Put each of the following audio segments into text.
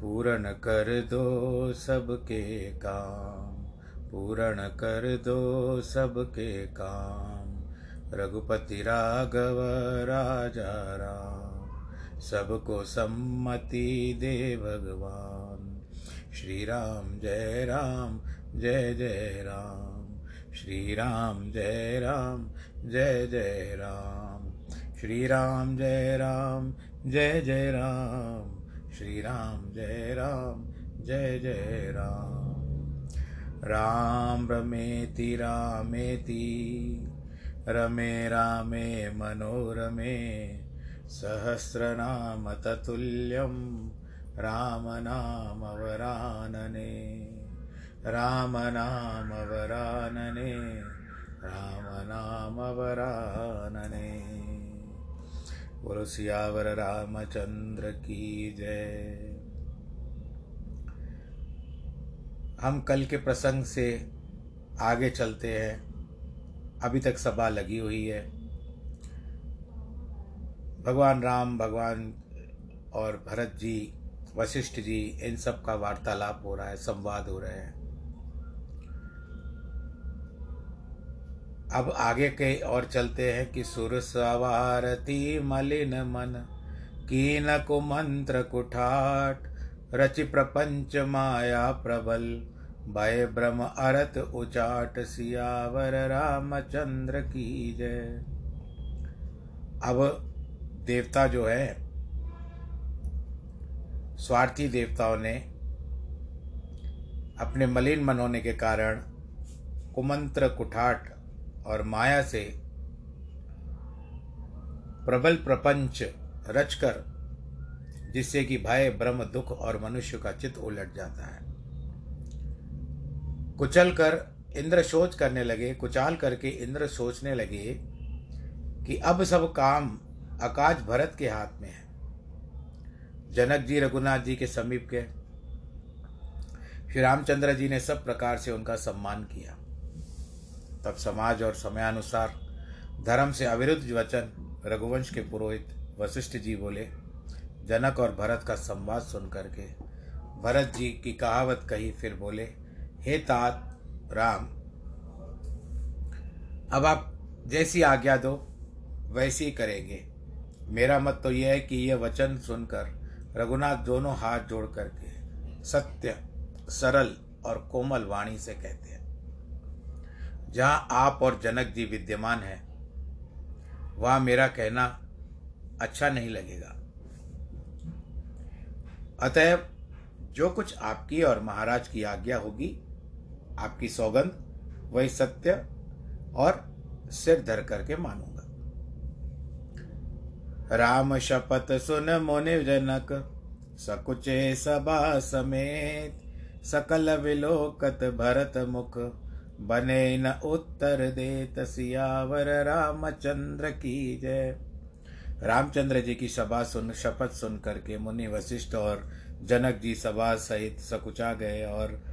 पूर्ण कर दो सबके काम, पूर्ण कर दो सबके काम। रघुपति राघव, राजा राम, सबको सम्मति दे भगवान। श्री राम जय राम, जय जय राम। श्री राम जय राम, जय जय राम। श्री राम जय राम, जय जय राम। श्री राम जय राम, जय जय राम। राम रमेति रामेति रमे, रामे, मनोरमे। सहस्रनाम ततुल्यं रामनामवरानने। रामनामवरानने। रामनामवरानने। बोलो सियावर रामचंद्र की जय। हम कल के प्रसंग से आगे चलते हैं। अभी तक सभा लगी हुई है। भगवान राम, भगवान और भरत जी, वशिष्ठ जी, इन सब का वार्तालाप हो रहा है, संवाद हो रहे हैं। अब आगे के और चलते हैं कि सुर सवारती मलिन मन, कीन कुमंत्र कुठाट, रचि प्रपंच माया प्रबल, भय ब्रह्म अरत उचाट, सियावर रामचंद्र की जय। अब देवता जो है, स्वार्थी देवताओं ने अपने मलिन मन होने के कारण कुमंत्र कुठाट और माया से प्रबल प्रपंच रचकर, जिससे कि भय ब्रह्म दुख और मनुष्य का चित्त उलट जाता है। कुचल कर इंद्र सोच करने लगे, कुचाल करके इंद्र सोचने लगे कि अब सब काम आकाश भरत के हाथ में है। जनक जी रघुनाथ जी के समीप गए। श्री रामचंद्र जी ने सब प्रकार से उनका सम्मान किया। तब समाज और समयानुसार, धर्म से अविरुद्ध वचन रघुवंश के पुरोहित वशिष्ठ जी बोले, जनक और भरत का संवाद सुन करके भरत जी की कहावत कही, फिर बोले, हे तात, राम, अब आप जैसी आज्ञा दो, वैसी करेंगे। मेरा मत तो यह है कि यह वचन सुनकर रघुनाथ दोनों हाथ जोड़ करके सत्य, सरल और कोमल वाणी से कहते हैं। जहाँ आप और जनक जी विद्यमान हैं, वहाँ मेरा कहना अच्छा नहीं लगेगा। अतएव जो कुछ आपकी और महाराज की आज्ञा होगी, आपकी सौगंध, वही सत्य और सिर धर करके मानूँगा। राम शपथ सुन मुनि जनक, सकुचे सभा समेत सकल विलोकत भरत मुख। बने न उत्तर दे तसियावर रामचंद्र की जय। रामचंद्र जी की सभा सुन, शपथ सुन करके मुनि वशिष्ठ और जनक जी सभा सहित सकुचा गए और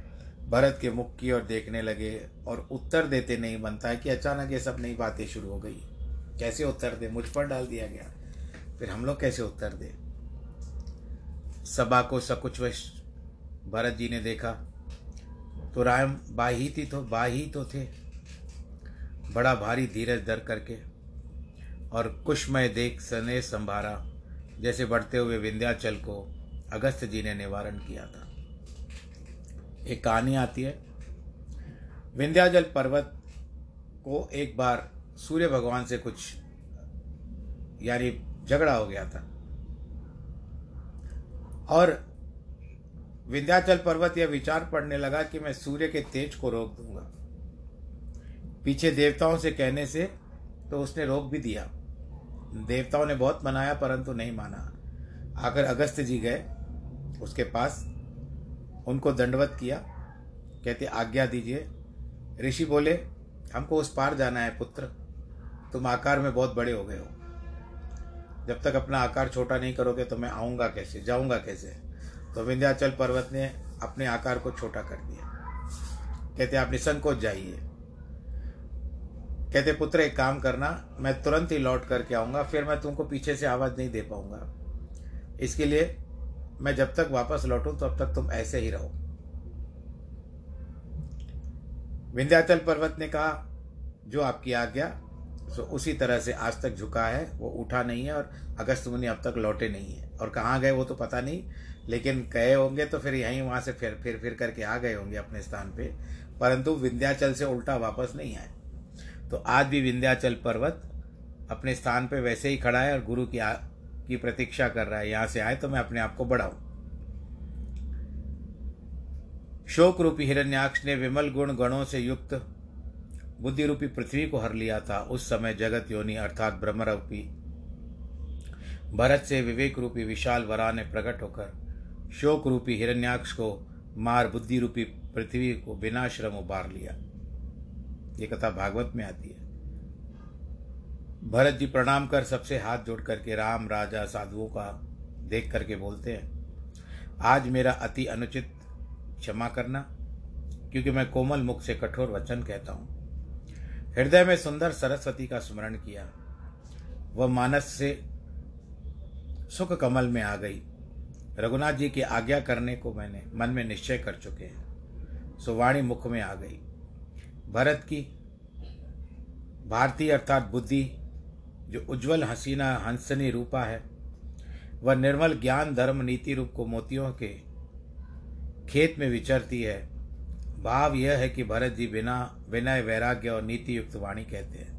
भरत के मुख की ओर देखने लगे और उत्तर देते नहीं बनता है कि अचानक ये सब नई बातें शुरू हो गई। कैसे उत्तर दे? मुझ पर डाल दिया गया। फिर हम लोग कैसे उत्तर दे? सभा को सकुच भरत जी ने देखा। तो राम बाही थी तो बाही तो थे। बड़ा भारी धीरज दर करके और कुशमय देख सने संभारा, जैसे बढ़ते हुए विंध्याचल को अगस्त जी ने निवारण किया था। एक कहानी आती है। विंध्याचल पर्वत को एक बार सूर्य भगवान से कुछ, यानी झगड़ा हो गया था। और विंध्याचल पर्वत यह विचार पड़ने लगा कि मैं सूर्य के तेज को रोक दूँगा। पीछे देवताओं से कहने से तो उसने रोक भी दिया। देवताओं ने बहुत मनाया, परंतु नहीं माना। आकर अगस्त जी गए, उसके पास उनको दंडवत किया। कहते, आज्ञा दीजिए। ऋषि बोले, हमको उस पार जाना है, पुत्र। तुम आकार में बहुत बड़े हो गए हो। जब तक अपना आकार छोटा नहीं करोगे तो मैं आऊँगा कैसे, जाऊँगा कैसे? तो विंध्याचल पर्वत ने अपने आकार को छोटा कर दिया। कहते, आप निसंकोच जाइए। कहते, पुत्र, एक काम करना, मैं तुरंत ही लौट करके आऊँगा, फिर मैं तुमको पीछे से आवाज़ नहीं दे पाऊँगा। इसके लिए मैं जब तक वापस लौटूं तब तक तुम ऐसे ही रहो। विंध्याचल पर्वत ने कहा, जो आपकी आज्ञा, सो उसी तरह से आज तक झुका है, वो उठा नहीं है और अगस्त मुनि अब तक लौटे नहीं है। और कहाँ गए वो तो पता नहीं लेकिन गए होंगे तो फिर यहीं वहाँ से फिर फिर फिर करके आ गए होंगे अपने स्थान पे। परंतु विंध्याचल से उल्टा वापस नहीं आए। तो आज भी विंध्याचल पर्वत अपने स्थान पे वैसे ही खड़ा है और गुरु की की प्रतीक्षा कर रहा है। यहाँ से आए तो मैं अपने आप को बढ़ाऊं। शोक रूपी हिरण्याक्ष ने विमल गुण गणों से युक्त बुद्धि रूपी पृथ्वी को हर लिया था। उस समय जगत योनि अर्थात ब्रह्मरूपी, भरत से विवेक रूपी विशाल वरा ने प्रकट होकर शोक रूपी हिरण्याक्ष को मार बुद्धि रूपी पृथ्वी को बिना श्रम उबार लिया। ये कथा भागवत में आती है। भरत जी प्रणाम कर सबसे हाथ जोड़ करके राम, राजा, साधुओं का देख करके बोलते हैं, आज मेरा अति अनुचित क्षमा करना, क्योंकि मैं कोमल मुख से कठोर वचन कहता हूँ। हृदय में सुंदर सरस्वती का स्मरण किया, वह मानस से सुख कमल में आ गई। रघुनाथ जी की आज्ञा करने को मैंने मन में निश्चय कर चुके हैं। सुवाणी मुख में आ गई। भरत की भारतीय अर्थात बुद्धि, जो उज्जवल हसीना हंसनी रूपा है, वह निर्मल ज्ञान धर्म नीति रूप को मोतियों के खेत में विचरती है। भाव यह है कि भरत जी बिना विनय वैराग्य और नीति युक्त वाणी कहते हैं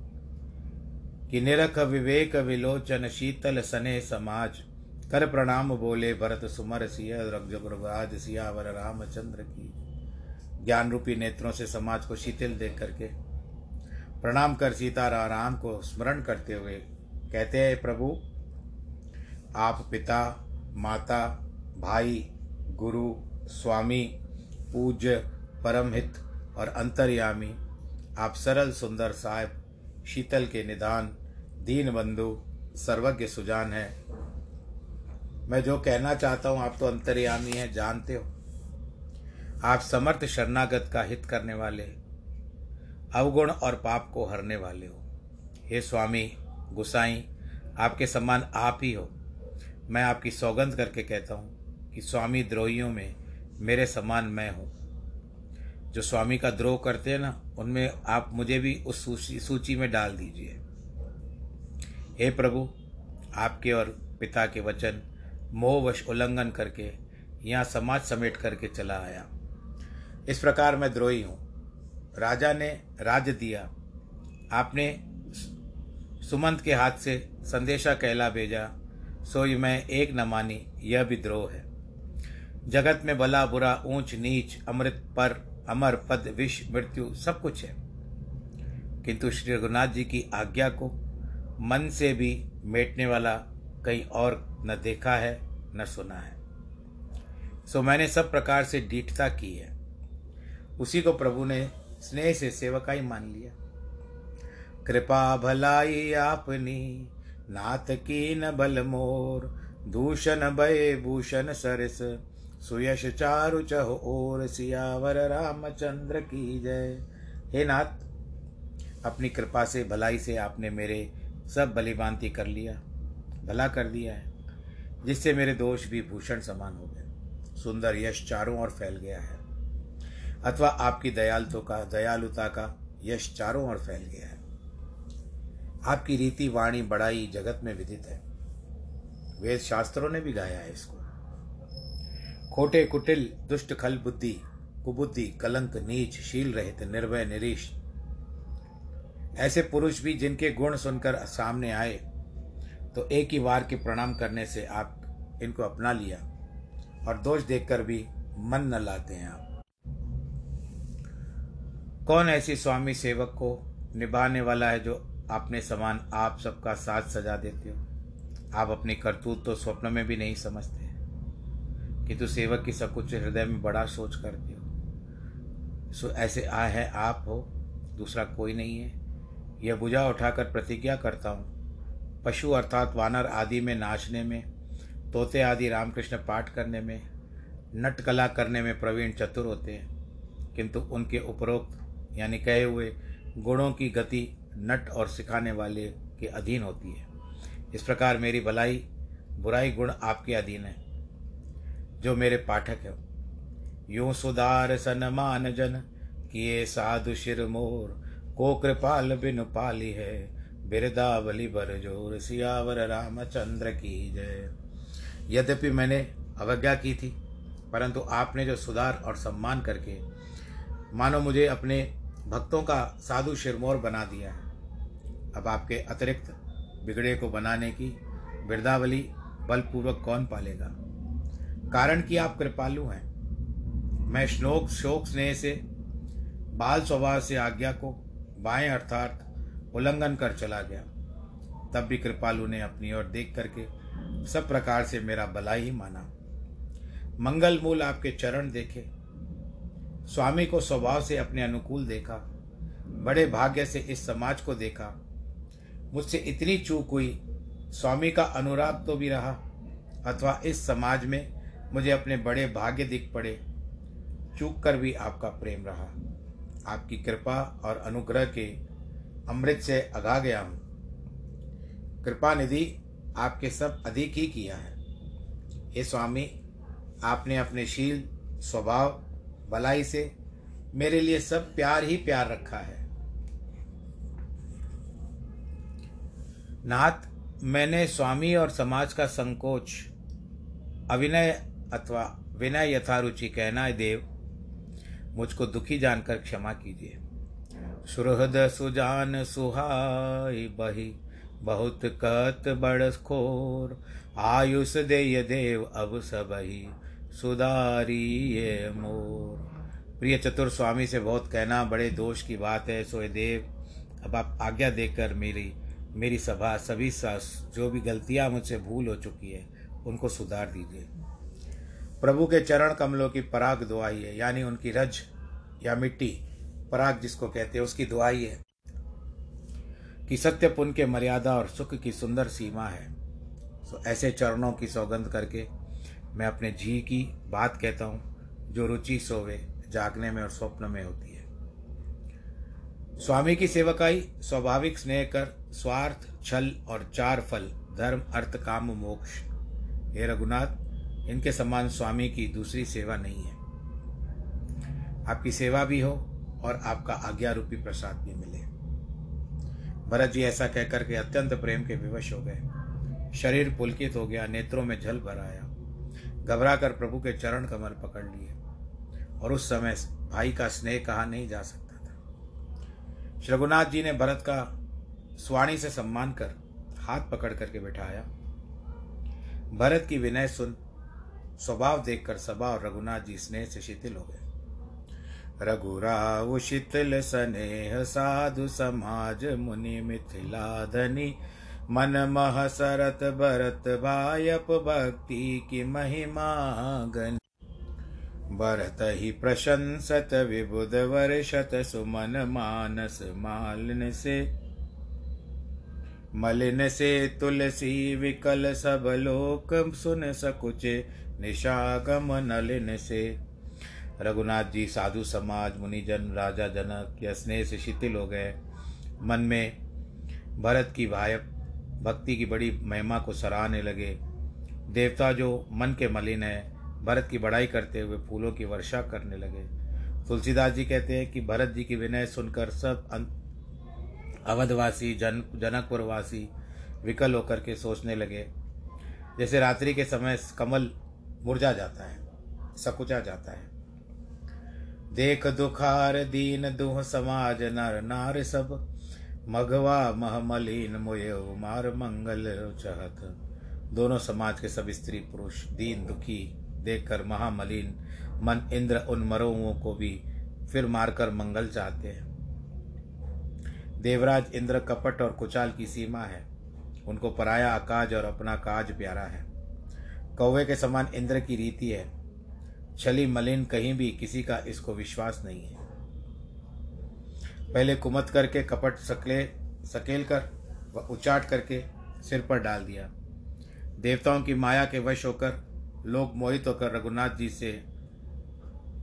कि निरख विवेक विलोचन शीतल सने समाज कर प्रणाम बोले, भरत सुमर सिया रघुराज सियावर रामचंद्र की। ज्ञान रूपी नेत्रों से समाज को शीतल देख करके प्रणाम कर सीता राम को स्मरण करते हुए कहते हैं, प्रभु, आप पिता, माता, भाई, गुरु, स्वामी पूज्य परम हित और अंतर्यामी, आप सरल, सुंदर साहेब, शीतल के निदान, दीन बंधु, सर्वज्ञ सुजान है। मैं जो कहना चाहता हूँ, आप तो अंतर्यामी हैं, जानते हो। आप समर्थ शरणागत का हित करने वाले, अवगुण और पाप को हरने वाले हो। हे स्वामी गुसाई, आपके सम्मान आप ही हो। मैं आपकी सौगंध करके कहता हूँ कि स्वामी द्रोहियों में मेरे समान मैं हूँ। जो स्वामी का द्रोह करते हैं ना, उनमें आप मुझे भी उस सूची सूची में डाल दीजिए। हे प्रभु, आपके और पिता के वचन मोहवश उल्लंघन करके यहाँ समाज समेट करके चला आया। इस प्रकार मैं द्रोही हूँ। राजा ने राज्य दिया। आपने सुमंत के हाथ से संदेशा कहला भेजा सोई मैं एक न मानी, यह भी द्रोह है। जगत में भला बुरा, ऊंच, नीच, अमृत, पर, अमर, पद, विष, मृत्यु सब कुछ है। किंतु श्री रघुनाथ जी की आज्ञा को मन से भी मेटने वाला कहीं और न देखा है, न सुना है। सो मैंने सब प्रकार से डीठता की है। उसी को प्रभु ने स्नेह से सेवकाई मान लिया। कृपा भलाई आपनी, नाथ की न बल मोर, दूषण भय भूषण सरस, सुयश चारु चह ओर, सियावर रामचंद्र की जय। हे नाथ, अपनी कृपा से, भलाई से आपने मेरे सब बलिभांति कर लिया, भला कर दिया है। जिससे मेरे दोष भी भूषण समान हो गए। सुंदर यश चारों ओर फैल गया है। अथवा आपकी दयालुता का दयालुता का यश चारों ओर फैल गया है। आपकी रीति वाणी बड़ाई जगत में विदित है। वेद शास्त्रों ने भी गाया है इसको। खोटे कुटिल, दुष्ट खल बुद्धि, कुबुद्धि, कलंक, नीच, शील रहित, निर्भय, निरीश। ऐसे पुरुष भी जिनके गुण सुनकर सामने आए तो एक ही वार के प्रणाम करने से आप इनको अपना लिया और दोष देखकर भी मन न लाते हैं आप। कौन ऐसी स्वामी सेवक को निभाने वाला है जो अपने समान आप सबका साथ सजा देते हो? आप अपनी करतूत तो स्वप्न में भी नहीं समझते किंतु सेवक की सकुच हृदय में बड़ा सोच करते हो। सो ऐसे आ है आप हो, दूसरा कोई नहीं है। यह बुझा उठाकर प्रतिज्ञा करता हूँ पशु अर्थात वानर आदि में नाचने में, तोते आदि रामकृष्ण पाठ करने में, नटकला करने में प्रवीण चतुर होते हैं। किंतु उनके उपरोक्त, यानी कहे हुए गुणों की गति नट और सिखाने वाले के अधीन होती है। इस प्रकार मेरी भलाई, बुराई गुण आपके अधीन है, जो मेरे पाठक है। यूँ सुधार सनमान जन, किए साधु शिर मोर को कृपाल बिन पाली है। बिरदावली बर ज़ोर सियावर रामचंद्र की जय। यद्यपि मैंने अवज्ञा की थी, परंतु आपने जो सुधार और सम्मान करके मानो मुझे अपने भक्तों का साधु शिरमोर बना दिया है। अब आपके अतिरिक्त बिगड़े को बनाने की बिरदावली बलपूर्वक कौन पालेगा? कारण कि आप कृपालु हैं। मैं श्लोक, शोक स्नेह से, बाल स्वभाव से आज्ञा को बाएँ अर्थात उल्लंघन कर चला गया। तब भी कृपालु ने अपनी ओर देख करके सब प्रकार से मेरा भला ही माना। मंगल मूल आपके चरण देखे। स्वामी को स्वभाव से अपने अनुकूल देखा। बड़े भाग्य से इस समाज को देखा। मुझसे इतनी चूक हुई। स्वामी का अनुराग तो भी रहा, अथवा इस समाज में मुझे अपने बड़े भाग्य दिख पड़े। चूक कर भी आपका प्रेम रहा। आपकी कृपा और अनुग्रह के अमृत से अगा गया हूँ। कृपा निधि आपके सब अधिक ही किया है। हे स्वामी, आपने अपने शील, स्वभाव भलाई से मेरे लिए सब प्यार ही प्यार रखा है। नाथ, मैंने स्वामी और समाज का संकोच अभिनय अथवा विनय यथारुचि कहना है देव, मुझको दुखी जानकर क्षमा कीजिए। सुहृद सुजान सुहाई बही। बहुत कत बड़ खोर आयुष दे देव अब सबही। सुधारिये मोर। प्रिय चतुर स्वामी से बहुत कहना, बड़े दोष की बात है, सोए देव, अब आप आज्ञा देकर मेरी मेरी सभा, सभी सास, जो भी गलतियाँ मुझसे भूल हो चुकी है, उनको सुधार दीजिए। प्रभु के चरण कमलों की पराग दुआई है, यानी उनकी रज या मिट्टी पराग जिसको कहते हैं, उसकी दुआई है कि सत्य पुण्य के मर्यादा और सुख की सुंदर सीमा है। तो ऐसे चरणों की सौगंध करके मैं अपने जी की बात कहता हूँ, जो रुचि सोवे, जागने में और स्वप्न में होती है। स्वामी की सेवकाई, स्वाभाविक स्नेह कर, स्वार्थ, छल और चार फल, धर्म, अर्थ, काम, मोक्ष। हे रघुनाथ, इनके समान स्वामी की दूसरी सेवा नहीं है। आपकी सेवा भी हो और आपका आज्ञा रूपी प्रसाद भी मिले। भरत जी ऐसा कहकर के अत्यंत प्रेम के विवश हो गए। शरीर पुलकित हो गया, नेत्रों में जल भर आया। घबरा कर प्रभु के चरण कमल पकड़ लिए। और उस समय भाई का स्नेह कहा नहीं जा सकता था। रघुनाथ जी ने भरत का स्वाणी से सम्मान कर हाथ पकड़ करके बैठाया। भरत की विनय सुन स्वभाव देखकर सभा और रघुनाथ जी स्नेह से शिथिल हो गए। रघुराव शीतल स्नेह साधु समाज मुनि मिथिला धनी मन मह सरत भरत भायप भक्ति की महिमा गन। भरत ही प्रशंसत विबुध वर्षत सुमन मानस मालिन से। मलिन से तुलसी विकल सब लोक सुन सकुचे निशागम नलिन से। रघुनाथ जी, साधु समाज, मुनिजन, राजा जनक के स्नेह से शिथिल हो गए। मन में भरत की भाय भक्ति की बड़ी महिमा को सराहने लगे। देवता जो मन के मलिन है, भरत की बड़ाई करते हुए फूलों की वर्षा करने लगे। तुलसीदास जी कहते हैं कि भरत जी की विनय सुनकर सब अवधवासी, जन जनकपुरवासी विकल होकर के सोचने लगे। जैसे रात्रि के समय कमल मुरझा जाता है, सकुचा जाता है। देख दुखार दीन दुह समाज नर नार सब। मघवा महमलीन मोय, मार मंगल चहत। दोनों समाज के सब स्त्री पुरुष, दीन दुखी, देखकर महामलिन, मन इंद्र उन मरोओं को भी फिर मारकर मंगल चाहते हैं। देवराज इंद्र कपट और कुचाल की सीमा है। उनको पराया अकाज और अपना काज प्यारा है। कौवे के समान इंद्र की रीति है। छली मलिन कहीं भी किसी का इसको विश्वास नहीं है। पहले कुमत करके कपट सकले, सकेल कर व उचाट करके सिर पर डाल दिया। देवताओं की माया के वश होकर, लोग मोहित होकर रघुनाथ जी से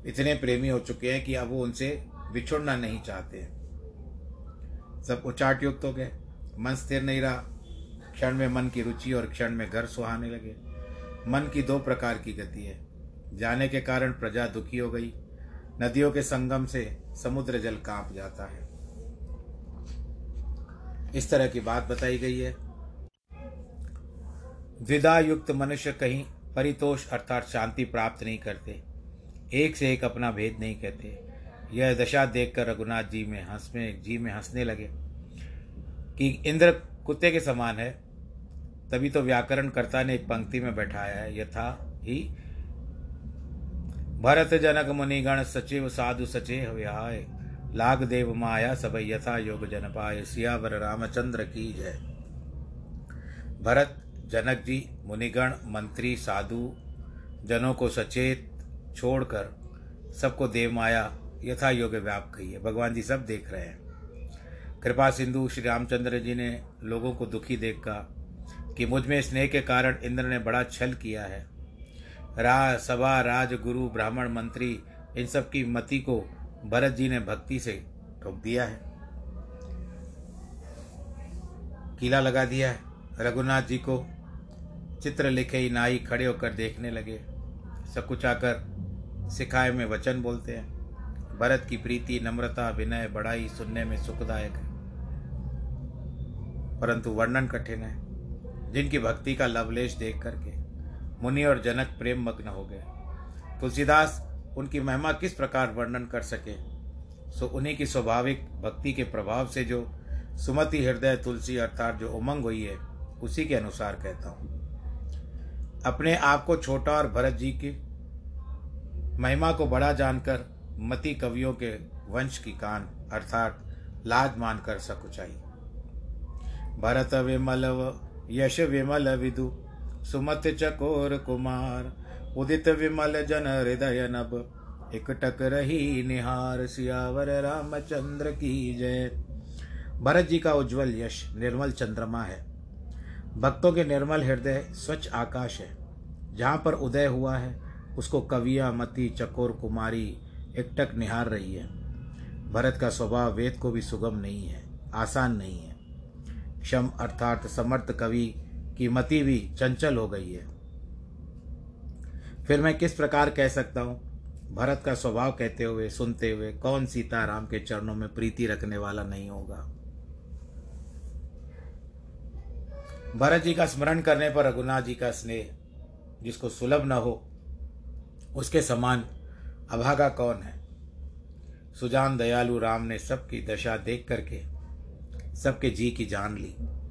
इतने प्रेमी हो चुके हैं कि अब वो उनसे बिछुड़ना नहीं चाहते। सब उचाट युक्त हो गए। मन स्थिर नहीं रहा। क्षण में मन की रुचि और क्षण में घर सुहाने लगे। मन की दो प्रकार की गति है। जाने के कारण प्रजा दुखी हो गई। नदियों के संगम से समुद्र जल काँप जाता है। इस तरह की बात बताई गई है। द्विधा युक्त मनुष्य कहीं परितोष अर्थात शांति प्राप्त नहीं करते। एक से एक अपना भेद नहीं कहते। यह दशा देखकर रघुनाथ जी में हंस में जी में हंसने लगे कि इंद्र कुत्ते के समान है, तभी तो व्याकरण कर्ता ने एक पंक्ति में बैठाया है, यथा ही भरत जनक मुनिगण सचिव साधु सचे विहाय लाग देव माया सब यथा योग जन पाए सियावर रामचंद्र की जय। भरत जनक जी, मुनिगण, मंत्री, साधु जनों को सचेत छोड़कर सबको देव माया यथा योग व्याप कही है। भगवान जी सब देख रहे हैं। कृपा सिंधु, श्री रामचंद्र जी ने लोगों को दुखी देखा कि मुझमें स्नेह के कारण इंद्र ने बड़ा छल किया है। रा, सभा राज गुरु ब्राह्मण, मंत्री, इन सब की मति को भरत जी ने भक्ति से ठोक दिया है। किला लगा दिया है। रघुनाथ जी को चित्र लिखे ही नाई खड़े होकर देखने लगे। सकुचाकर सिखाए में वचन बोलते हैं। भरत की प्रीति, नम्रता, विनय, बड़ाई सुनने में सुखदायक है। परंतु वर्णन कठिन है। जिनकी भक्ति का लवलेश देख करके मुनि और जनक प्रेम मग्न हो गए। तुलसीदास, उनकी महिमा किस प्रकार वर्णन कर सके? सो उन्हीं की स्वाभाविक भक्ति के प्रभाव से जो सुमति हृदय तुलसी अर्थात जो उमंग हुई है, उसी के अनुसार कहता हूँ। अपने आप को छोटा और भरत जी की महिमा को बड़ा जानकर मति कवियों के वंश की कान अर्थात लाज मानकर सकुचाई। भरत विमल यश विमल विदु सुमत चकोर कुमार, उदित विमल जन हृदय नभ। एकटक रही निहार सियावर रामचंद्र की जय। भरत जी का उज्जवल यश, निर्मल चंद्रमा है। भक्तों के निर्मल हृदय स्वच्छ आकाश है। जहाँ पर उदय हुआ है, उसको कविया मती चकोर कुमारी एकटक निहार रही है। भरत का स्वभाव वेद को भी सुगम नहीं है, आसान नहीं है। क्षम अर्थात समर्थ कवि की मति भी चंचल हो गई है। फिर मैं किस प्रकार कह सकता हूँ? भरत का स्वभाव कहते हुए, सुनते हुए, कौन सीता राम के चरणों में प्रीति रखने वाला नहीं होगा? भरत जी का स्मरण करने पर रघुनाथ जी का स्नेह, जिसको सुलभ न हो, उसके समान अभागा कौन है? सुजान दयालु राम ने सबकी दशा देख करके सबके जी की जान ली।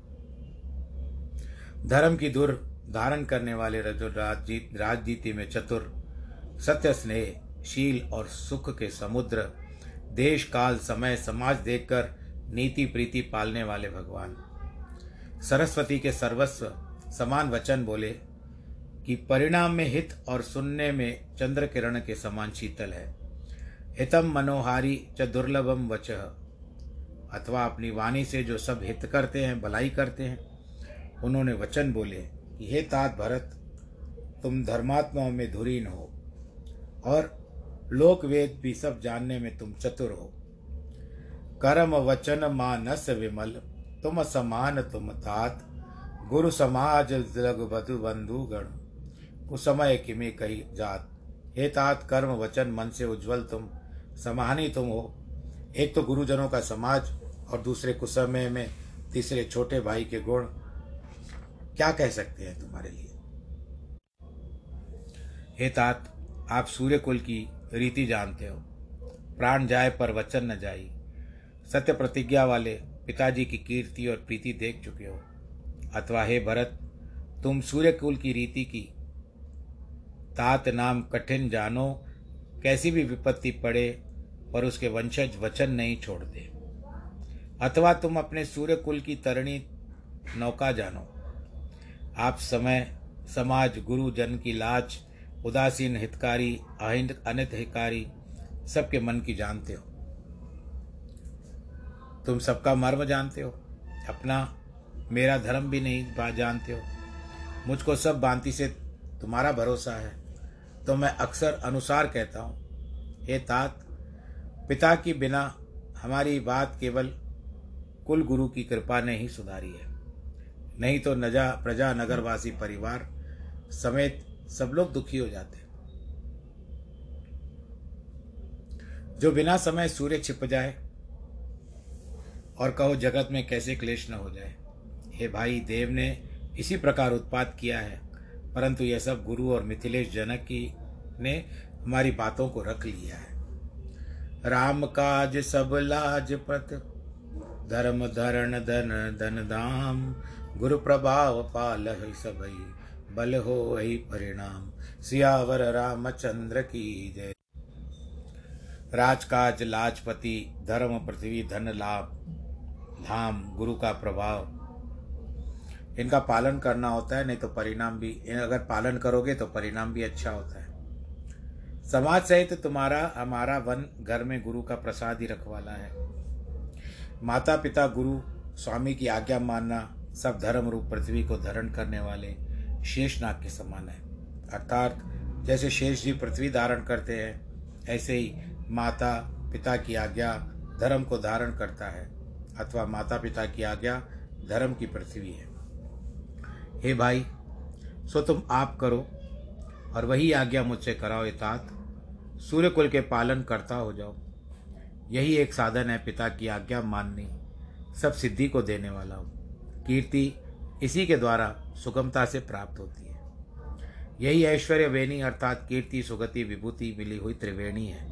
धर्म की दूर धारण करने वाले राजनीति में चतुर सत्य स्नेह शील और सुख के समुद्र, देश, काल, समय, समाज देखकर नीति, प्रीति पालने वाले भगवान। सरस्वती के सर्वस्व समान वचन बोले कि परिणाम में हित और सुनने में चंद्र किरण के समान शीतल है। हितम मनोहारी च दुर्लभम वच। अथवा अपनी वाणी से जो सब हित करते हैं, भलाई करते हैं उन्होंने वचन बोले कि, हे तात भरत, तुम धर्मात्माओं में धुरीन हो और लोक वेद भी सब जानने में तुम चतुर हो। कर्म वचन मानस विमल, तुम समान, तुम तात। गुरु समाज जग बधु बंधु गण कुसमय किमे कही जात। हे तात, कर्म वचन मन से उज्जवल तुम, समानी तुम हो। एक तो गुरुजनों का समाज और दूसरे कुसमय में तीसरे छोटे भाई के गुण क्या कह सकते हैं तुम्हारे लिए? हे तात, आप सूर्य कुल की रीति जानते हो। प्राण जाए पर वचन न जाई। सत्य प्रतिज्ञा वाले पिताजी की कीर्ति और प्रीति देख चुके हो। अथवा हे भरत, तुम सूर्य कुल की रीति की तात नाम कठिन जानो, कैसी भी विपत्ति पड़े पर उसके वंशज वचन नहीं छोड़ते। अथवा तुम अपने सूर्य कुल की तरणी नौका जानो। आप समय, समाज, गुरु, जन की लाज, उदासीन हितकारी अनित हितकारी, सबके मन की जानते हो। तुम सबका मर्म जानते हो। अपना, मेरा धर्म भी नहीं जानते हो। मुझको सब भांति से तुम्हारा भरोसा है। तो मैं अक्सर अनुसार कहता हूँ, हे तात, पिता की बिना हमारी बात केवल कुल गुरु की कृपा ने ही सुधारी है। नहीं तो नजा प्रजा नगरवासी परिवार समेत सब लोग दुखी हो जाते। जो बिना समय सूर्य छिप जाए और कहो जगत में कैसे क्लेश न हो जाए, हे भाई देव ने इसी प्रकार उत्पाद किया है, परंतु यह सब गुरु और मिथिलेश जनक की ने हमारी बातों को रख लिया है। राम काज सब लाज पत धर्म धरण धन धन धाम गुरु प्रभाव पाल सबई, बल हो ही परिणाम। सियावर रामचंद्र की जय। राजकाज, लाजपति, धर्म, पृथ्वी, धन, लाभ, धाम, गुरु का प्रभाव। इनका पालन करना होता है, नहीं तो परिणाम भी अगर पालन करोगे तो परिणाम भी अच्छा होता है। समाज सहित तुम्हारा, हमारा वन घर में गुरु का प्रसाद ही रखवाला है। माता पिता गुरु, स्वामी की आज्ञा मानना सब धर्म रूप पृथ्वी को धारण करने वाले शेषनाग के समान है। अर्थात, जैसे शेष जी पृथ्वी धारण करते हैं, ऐसे ही माता पिता की आज्ञा धर्म को धारण करता है, अथवा माता पिता की आज्ञा धर्म की पृथ्वी है। हे भाई, सो तुम आप करो और वही आज्ञा मुझसे कराओ इतात सूर्य कुल के पालन करता हो जाओ। यही एक साधन है पिता की आज्ञा माननी, सब सिद्धि को देने वाला हो। कीर्ति इसी के द्वारा सुगमता से प्राप्त होती है। यही ऐश्वर्य वेणी अर्थात कीर्ति, सुगति, विभूति मिली हुई त्रिवेणी है।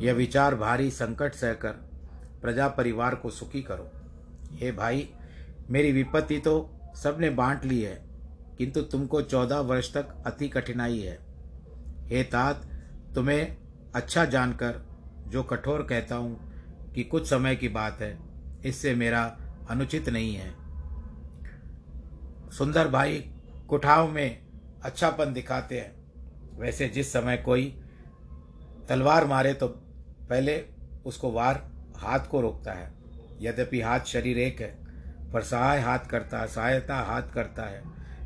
यह विचार भारी संकट सहकर प्रजा परिवार को सुखी करो। हे भाई, मेरी विपत्ति तो सबने बांट ली है, किंतु तुमको चौदह वर्ष तक अति कठिनाई है। हे तात, तुम्हें अच्छा जानकर जो कठोर कहता हूँ कि कुछ समय की बात है, इससे मेरा अनुचित नहीं है। सुंदर भाई कुठाव में अच्छापन दिखाते हैं। वैसे जिस समय कोई तलवार मारे तो पहले उसको वार हाथ को रोकता है। यद्यपि हाथ शरीर एक है, पर सहाय हाथ करता है, सहायता हाथ करता है।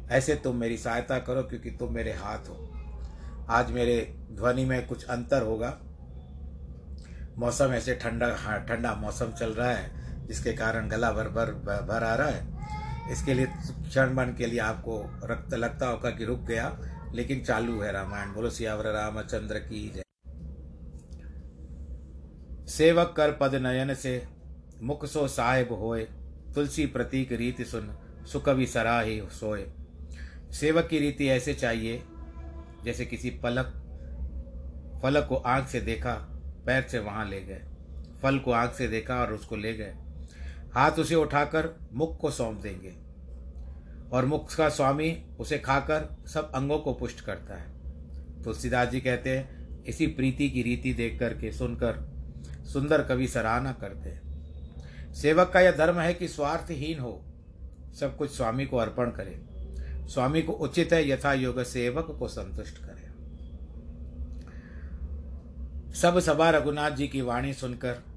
ऐसे तुम मेरी सहायता करो क्योंकि तुम मेरे हाथ हो। आज मेरे ध्वनि में कुछ अंतर होगा। मौसम ऐसे ठंडा ठंडा मौसम चल रहा है। जिसके कारण गला भर भर भर आ रहा है। इसके लिए क्षण मन के लिए आपको रक्त लगता होगा कि रुक गया, लेकिन चालू है रामायण। बोलो, सियावर रामचंद्र की जय। सेवक कर पद नयन से, मुख सो साहेब होए, तुलसी प्रतीक रीति सुन, सुकवि सराही सोए। सेवक की रीति ऐसे चाहिए, जैसे किसी पलक फलक को आँख से देखा, पैर से वहाँ ले गए। फल को आँख से देखा और उसको ले गए। हाथ उसे उठाकर मुख को सौंप देंगे। और मुख का स्वामी उसे खाकर सब अंगों को पुष्ट करता है। तुलसीदास जी कहते हैं, इसी प्रीति की रीति देख करके सुनकर सुंदर कवि सराहना करते हैं। सेवक का यह धर्म है कि स्वार्थहीन हो, सब कुछ स्वामी को अर्पण करे। स्वामी को उचित है, यथा योग सेवक को संतुष्ट करे। सब सभा रघुनाथ जी की वाणी सुनकर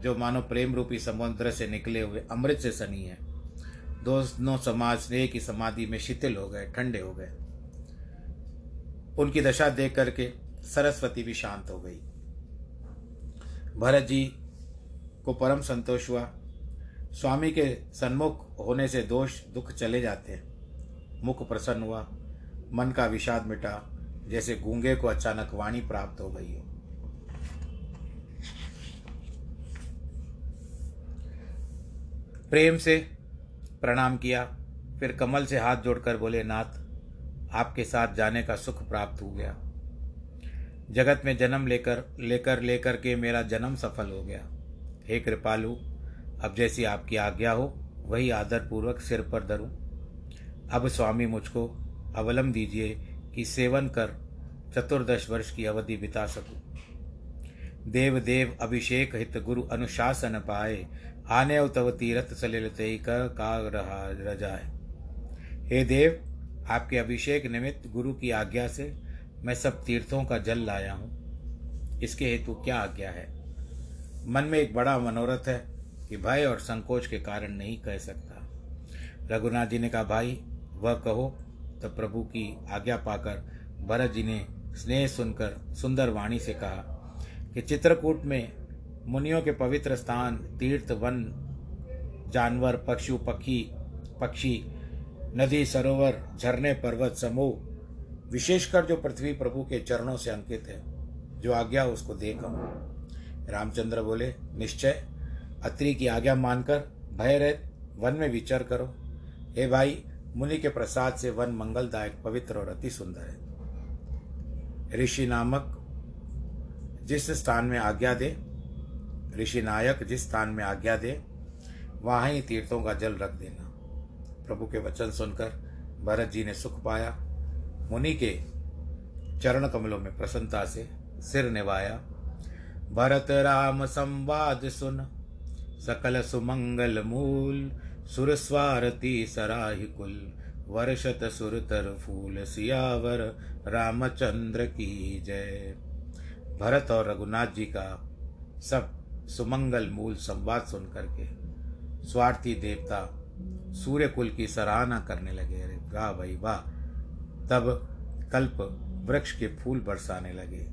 जो मानो प्रेम रूपी समुद्र से निकले हुए अमृत से सनी है। दोनों समाज स्नेह की समाधि में शिथिल हो गए, ठंडे हो गए। उनकी दशा देख करके सरस्वती भी शांत हो गई। भरत जी को परम संतोष हुआ। स्वामी के सन्मुख होने से दोष, दुख चले जाते हैं। मुख प्रसन्न हुआ, मन का विषाद मिटा, जैसे गूँगे को अचानक वाणी प्राप्त हो गई हो। प्रेम से प्रणाम किया, फिर कमल से हाथ जोड़कर बोले, नाथ, आपके साथ जाने का सुख प्राप्त हो गया। जगत में जन्म लेकर लेकर लेकर के मेरा जन्म सफल हो गया। हे कृपालु, अब जैसी आपकी आज्ञा हो, वही आदर पूर्वक सिर पर धरूं। अब स्वामी मुझको अवलम दीजिए कि सेवन कर, चतुर्दश वर्ष की अवधि बिता सकूँ। देव देव, अभिषेक हित गुरु अनुशासन पाए आने तव तीरथ सलिल कर का रहा रजाए हे। देव, आपके अभिषेक निमित्त गुरु की आज्ञा से मैं सब तीर्थों का जल लाया हूँ। इसके हेतु क्या आज्ञा है? मन में एक बड़ा मनोरथ है कि भय और संकोच के कारण नहीं कह सकता। रघुनाथ जी ने कहा, भाई, वह कहो तो प्रभु की आज्ञा पाकर भरत जी ने स्नेह सुनकर सुंदर वाणी से कहा कि चित्रकूट में मुनियों के पवित्र स्थान, तीर्थ वन, जानवर पशु पक्षी पक्षी, नदी, सरोवर, झरने, पर्वत समूह, विशेषकर जो पृथ्वी प्रभु के चरणों से अंकित है, जो आज्ञा उसको देखो रामचंद्र बोले, निश्चय, अत्रि की आज्ञा मानकर भय रहित वन में विचार करो। हे भाई, मुनि के प्रसाद से वन मंगलदायक, पवित्र और अति सुंदर है। ऋषि नामक जिस स्थान में आज्ञा दे ऋषि नायक जिस स्थान में आज्ञा दे, वहाँ ही तीर्थों का जल रख देना। प्रभु के वचन सुनकर भरत जी ने सुख पाया। मुनि के चरण कमलों में प्रसन्नता से सिर निभाया। भरत राम संवाद सुन, सकल सुमंगल मूल, सुर स्वारती सराहि कुल। वर्षत सुरतर फूल सियावर, रामचंद्र की जय। भरत और रघुनाथ जी का सब सुमंगल मूल संवाद सुन करके स्वार्थी देवता सूर्य कुल की सराहना करने लगे, अरे वाह भाई वाह। तब कल्प वृक्ष के फूल बरसाने लगे।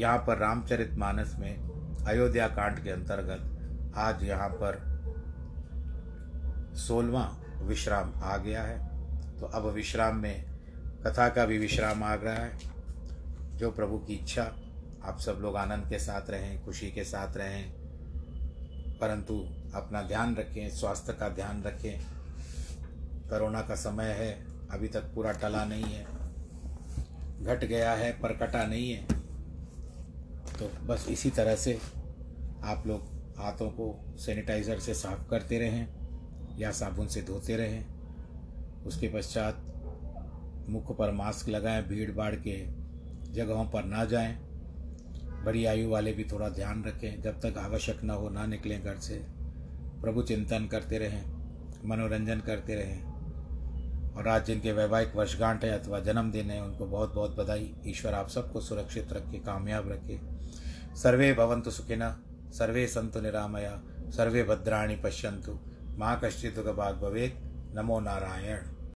यहाँ पर रामचरित मानस में अयोध्या कांड के अंतर्गत आज यहाँ पर सोलवा विश्राम आ गया है। तो अब विश्राम में कथा का भी विश्राम आ गया है। जो प्रभु की इच्छा आप सब लोग आनंद के साथ रहें, खुशी के साथ रहें। परंतु अपना ध्यान रखें, स्वास्थ्य का ध्यान रखें। कोरोना का समय है, अभी तक पूरा टला नहीं है। घट गया है पर कटा नहीं है। तो बस इसी तरह से आप लोग हाथों को सैनिटाइज़र से साफ़ करते रहें या साबुन से धोते रहें। उसके पश्चात मुख पर मास्क लगाएँ भीड़ भाड़ के जगहों पर ना जाएँ। बड़ी आयु वाले भी थोड़ा ध्यान रखें, जब तक आवश्यक न हो ना निकलें घर से। प्रभु चिंतन करते रहें, मनोरंजन करते रहें। और आज जिनके वैवाहिक वर्षगांठ है अथवा जन्मदिन है, उनको बहुत बहुत बधाई। ईश्वर आप सबको सुरक्षित रखे, कामयाब रखे। सर्वे भवंतु सुखिनः, सर्वे संतु निरामया, सर्वे भद्राणी पश्यंतु माँ कश्चित् दुःखभाग् भवेत्। नमो नारायण।